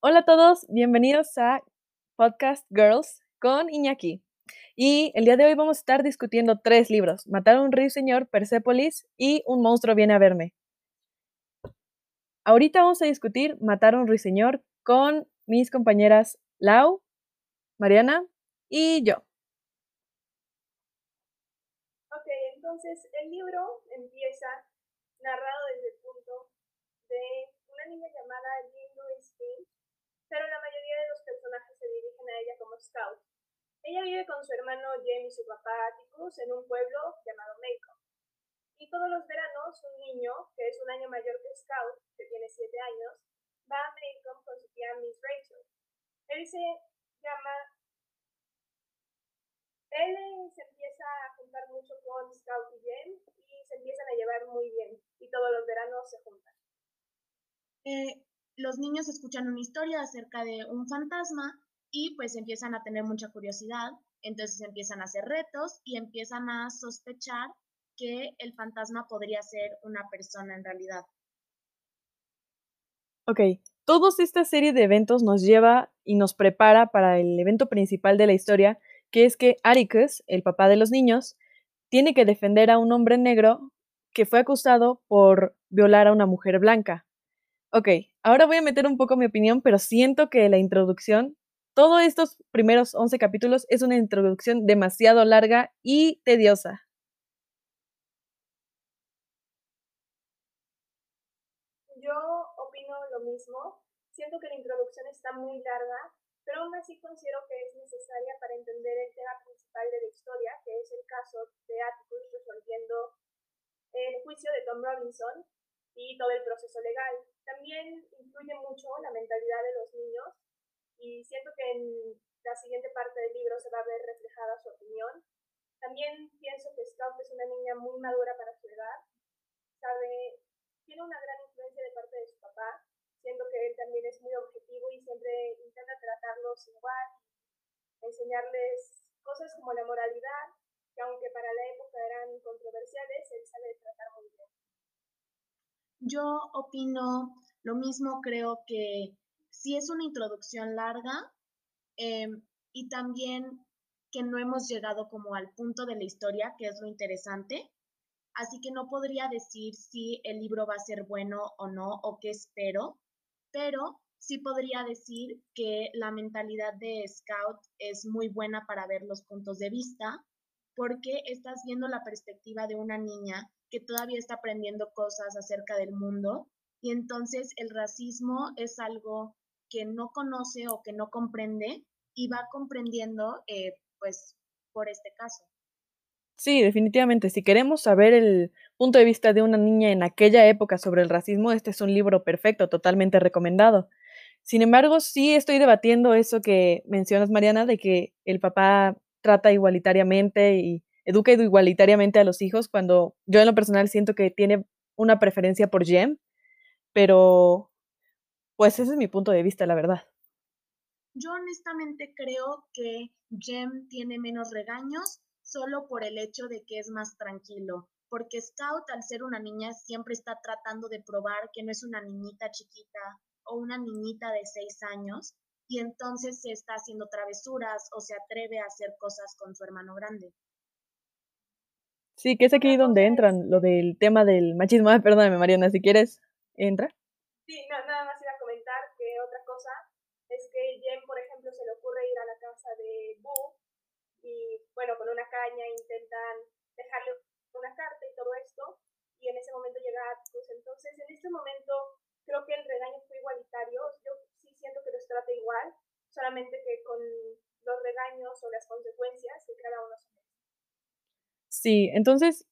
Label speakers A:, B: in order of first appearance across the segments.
A: Hola a todos, bienvenidos a Podcast Girls con Iñaki. Y el día de hoy vamos a estar discutiendo tres libros: Matar a un señor, Persepolis y Un monstruo viene a verme. Ahorita vamos a discutir Matar a un ruiseñor con mis compañeras Lau, Mariana y yo.
B: Ok, entonces el libro empieza narrado desde el punto de una niña llamada Jean Louise King, pero la mayoría de los personajes se dirigen a ella como Scout. Ella vive con su hermano Jem y su papá Atticus en un pueblo llamado Macon. Y todos los veranos un niño, que es un año mayor que Scout, que tiene 7 años, va a Macon con su tía Miss Rachel. Él se llama... Él se empieza a juntar mucho con Scout y Jen y se empiezan a llevar muy bien y todos los veranos se juntan.
C: Eh, los niños escuchan una historia acerca de un fantasma y pues empiezan a tener mucha curiosidad, entonces empiezan a hacer retos y empiezan a sospechar que el fantasma podría ser una persona en realidad.
A: Ok, toda esta serie de eventos nos lleva y nos prepara para el evento principal de la historia, que es que Aricus, el papá de los niños, tiene que defender a un hombre negro que fue acusado por violar a una mujer blanca. Ok, ahora voy a meter un poco mi opinión, pero siento que la introducción, todos estos primeros 11 capítulos, es una introducción demasiado larga y tediosa.
B: mismo. Siento que la introducción está muy larga, pero aún así considero que es necesaria para entender el tema principal de la historia, que es el caso de Atticus resolviendo el juicio de Tom Robinson y todo el proceso legal. También influye mucho la mentalidad de los niños y siento que en la siguiente parte del libro se va a ver reflejada su opinión. También pienso que Scout es una niña muy madura para su edad, sabe, tiene una gran influencia de parte de su papá siento que él también es muy objetivo y siempre intenta tratarlos igual, enseñarles cosas como la moralidad, que aunque para la época eran controversiales, él sabe tratar muy bien.
C: Yo opino lo mismo, creo que sí es una introducción larga em, y también que no hemos llegado como al punto de la historia, que es lo interesante. Así que no podría decir si el libro va a ser bueno o no, o qué espero, pero sí podría decir que la mentalidad de Scout es muy buena para ver los puntos de vista, porque estás viendo la perspectiva de una niña que todavía está aprendiendo cosas acerca del mundo y entonces el racismo es algo que no conoce o que no comprende y va comprendiendo eh, pues por este caso.
A: Sí, definitivamente. Si queremos saber el punto de vista de una niña en aquella época sobre el racismo, este es un libro perfecto, totalmente recomendado. Sin embargo, sí estoy debatiendo eso que mencionas, Mariana, de que el papá trata igualitariamente y educa igualitariamente a los hijos, cuando yo en lo personal siento que tiene una preferencia por Jem, pero pues ese es mi punto de vista, la verdad.
C: Yo honestamente creo que Jem tiene menos regaños solo por el hecho de que es más tranquilo, porque Scout al ser una niña siempre está tratando de probar que no es una niñita chiquita o una niñita de seis años y entonces se está haciendo travesuras o se atreve a hacer cosas con su hermano grande.
A: Sí, que es aquí donde entran lo del tema del machismo. Ah, perdóname, Mariana, si quieres, entra.
B: Sí, nada más iba a comentar que otra cosa es que Jen, por ejemplo, se le ocurre ir a la casa de Boo y bueno, con una caña intentan dejarle una carta y todo esto, y en ese momento llega Atticus. Entonces, en este momento creo que el regaño fue igualitario, yo sí siento que los trata igual, solamente que con los regaños o las consecuencias de cada uno son
A: Sí, entonces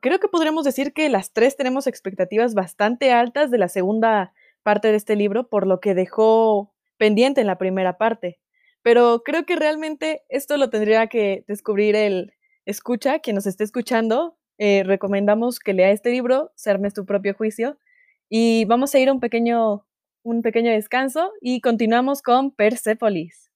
A: creo que podríamos decir que las tres tenemos expectativas bastante altas de la segunda parte de este libro, por lo que dejó pendiente en la primera parte. Pero creo que realmente esto lo tendría que descubrir el escucha, quien nos esté escuchando. Eh, recomendamos que lea este libro, se arme tu propio juicio. Y vamos a ir a un pequeño, un pequeño descanso y continuamos con Persepolis.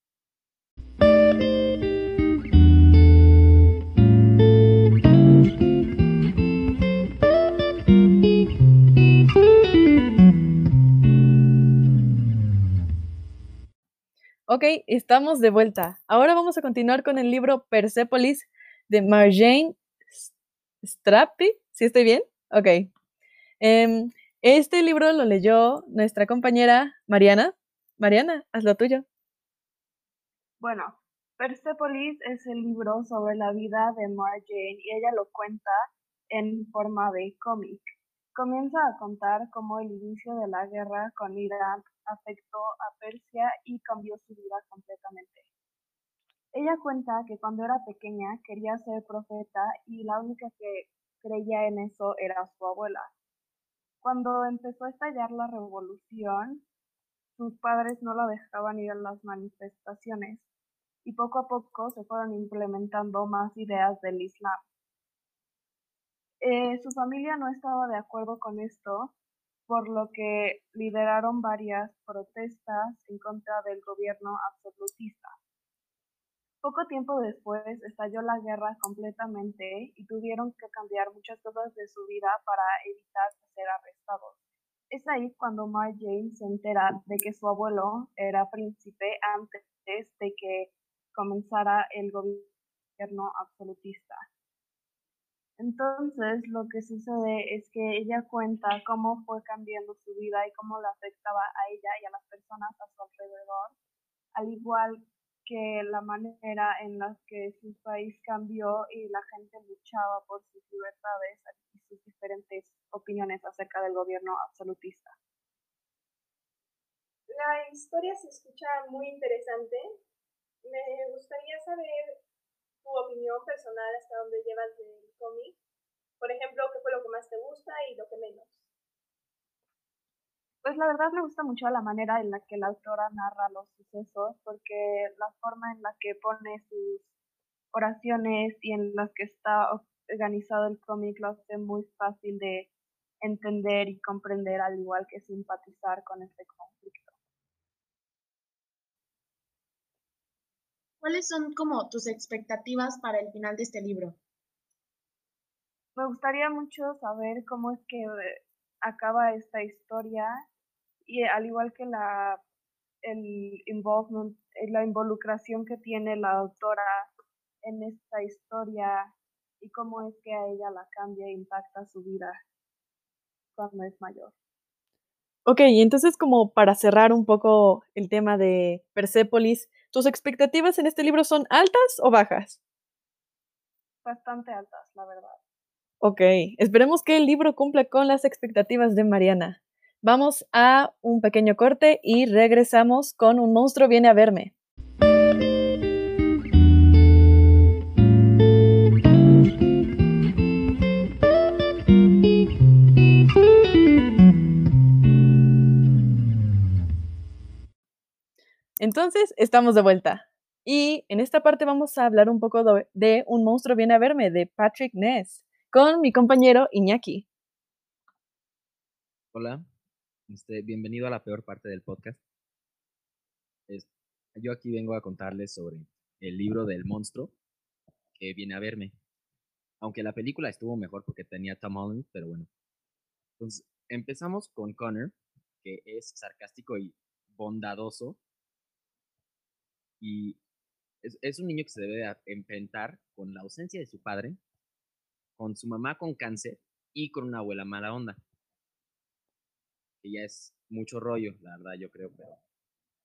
A: Ok, estamos de vuelta. Ahora vamos a continuar con el libro Persepolis de Marjane Strappi, si estoy bien? Ok. Em, este libro lo leyó nuestra compañera Mariana. Mariana, haz lo tuyo.
D: Bueno, Persepolis es el libro sobre la vida de Marjane y ella lo cuenta en forma de cómic. Comienza a contar cómo el inicio de la guerra con Irán afectó a Persia y cambió su vida completamente. Ella cuenta que cuando era pequeña quería ser profeta y la única que creía en eso era su abuela. Cuando empezó a estallar la revolución, sus padres no la dejaban ir a las manifestaciones y poco a poco se fueron implementando más ideas del Islam. Eh, su familia no estaba de acuerdo con esto, por lo que lideraron varias protestas en contra del gobierno absolutista. Poco tiempo después estalló la guerra completamente y tuvieron que cambiar muchas cosas de su vida para evitar ser arrestados. Es ahí cuando Jane se entera de que su abuelo era príncipe antes de que comenzara el gobierno absolutista. Entonces, lo que sucede es que ella cuenta cómo fue cambiando su vida y cómo le afectaba a ella y a las personas a su alrededor, al igual que la manera en la que su país cambió y la gente luchaba por sus libertades y sus diferentes opiniones acerca del gobierno absolutista.
B: La historia se escucha muy interesante. Me gustaría saber tu opinión personal hasta donde llevas del cómic. Por ejemplo, ¿qué fue lo que más te gusta y lo que menos?
D: Pues la verdad me gusta mucho la manera en la que la autora narra los sucesos, porque la forma en la que pone sus oraciones y en las que está organizado el cómic lo hace muy fácil de entender y comprender, al igual que simpatizar con este conflicto.
C: ¿Cuáles son como tus expectativas para el final de este libro?
D: Me gustaría mucho saber cómo es que eh, acaba esta historia y eh, al igual que la el involvement, eh, la involucración que tiene la autora en esta historia y cómo es que a ella la cambia e impacta su vida cuando es mayor.
A: Ok, y entonces como para cerrar un poco el tema de Persepolis, ¿tus expectativas en este libro son altas o bajas?
D: Bastante altas, la verdad.
A: Ok, esperemos que el libro cumpla con las expectativas de Mariana. Vamos a un pequeño corte y regresamos con Un monstruo viene a verme. Entonces, estamos de vuelta. Y en esta parte vamos a hablar un poco de Un monstruo viene a verme de Patrick Ness con mi compañero Iñaki.
E: Hola, este, bienvenido a la peor parte del podcast. yo aquí vengo a contarles sobre el libro del monstruo que viene a verme. Aunque la película estuvo mejor porque tenía Tom Holland, pero bueno. Entonces, empezamos con Connor, que es sarcástico y bondadoso. Y es, es un niño que se debe enfrentar con la ausencia de su padre, con su mamá con cáncer y con una abuela mala onda que ya es mucho rollo, la verdad, yo creo, pero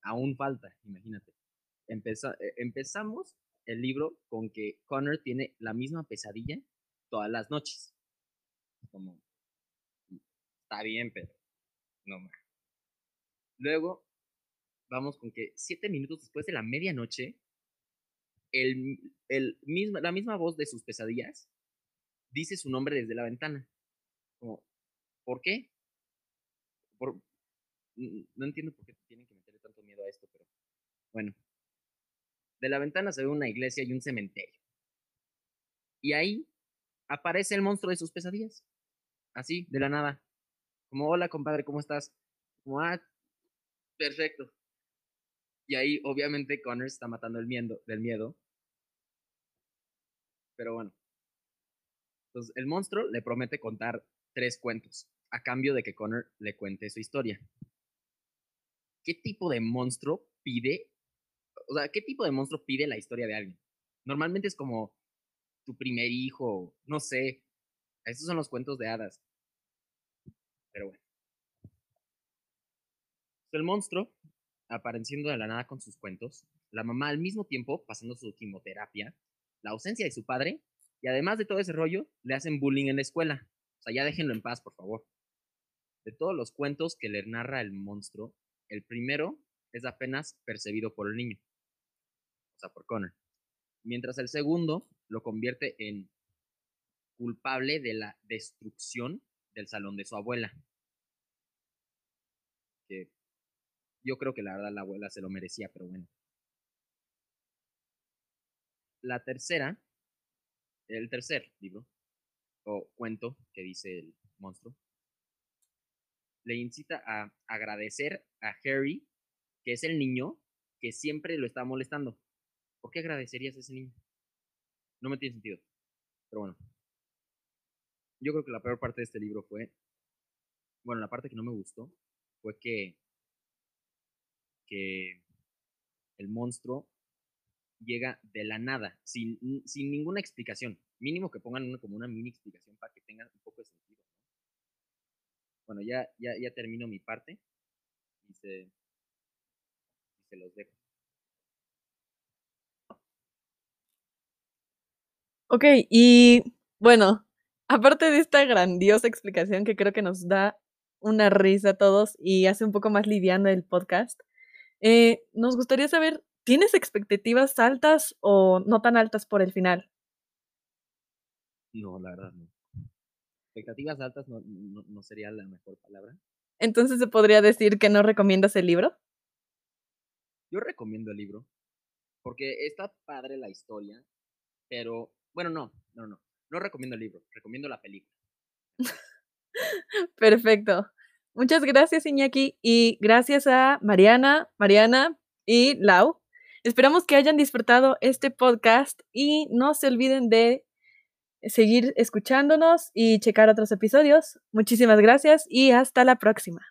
E: aún falta, imagínate. Eh, empezamos el libro con que Connor tiene la misma pesadilla todas las noches. Como, está bien, pero no más. Luego, vamos con que siete minutos después de la medianoche, el, el la misma voz de sus pesadillas dice su nombre desde la ventana. Como, ¿por qué? No entiendo por qué tienen que meterle tanto miedo a esto, pero bueno. De la ventana se ve una iglesia y un cementerio. Y ahí aparece el monstruo de sus pesadillas. Así, de la nada. Como, hola compadre, ¿cómo estás? Como, ah, perfecto. Y ahí, obviamente, Connor está matando el miedo, del miedo. Pero bueno. Entonces, el monstruo le promete contar tres cuentos a cambio de que Connor le cuente su historia. ¿Qué tipo de monstruo pide O sea, ¿qué tipo de monstruo pide la historia de alguien? Normalmente es como tu primer hijo, no sé. Estos son los cuentos de hadas. Pero bueno. El monstruo, apareciendo de la nada con sus cuentos, la mamá al mismo tiempo pasando su quimioterapia, la ausencia de su padre, y además de todo ese rollo, le hacen bullying en la escuela. O sea, ya déjenlo en paz, por favor. De todos los cuentos que le narra el monstruo, el primero es apenas percibido por el niño, o sea, por Connor. Mientras el segundo lo convierte en culpable de la destrucción del salón de su abuela. Que yo creo que la verdad la abuela se lo merecía, pero bueno. La tercera, el tercer libro, o cuento que dice el monstruo, le incita a agradecer a Harry, que es el niño que siempre lo está molestando. ¿Por qué agradecerías a ese niño? No me tiene sentido. Pero bueno. Yo creo que la peor parte de este libro fue, bueno, la parte que no me gustó fue que, que el monstruo llega de la nada, sin, sin ninguna explicación. Mínimo que pongan como una mini explicación para que tenga un poco de sentido. Bueno, ya, ya, ya termino mi parte y se, y se los dejo.
A: Ok, y bueno, aparte de esta grandiosa explicación que creo que nos da una risa a todos y hace un poco más liviano el podcast, eh, nos gustaría saber, ¿tienes expectativas altas o no tan altas por el final?
E: No, la verdad no. Expectativas altas no, no, no sería la mejor palabra.
A: Entonces se podría decir que no recomiendas el libro.
E: Yo recomiendo el libro porque está padre la historia, pero bueno, no, no, no. No recomiendo el libro, recomiendo la película.
A: Perfecto. Muchas gracias, Iñaki, y gracias a Mariana, Mariana y Lau. Esperamos que hayan disfrutado este podcast y no se olviden de seguir escuchándonos y checar otros episodios. Muchísimas gracias y hasta la próxima.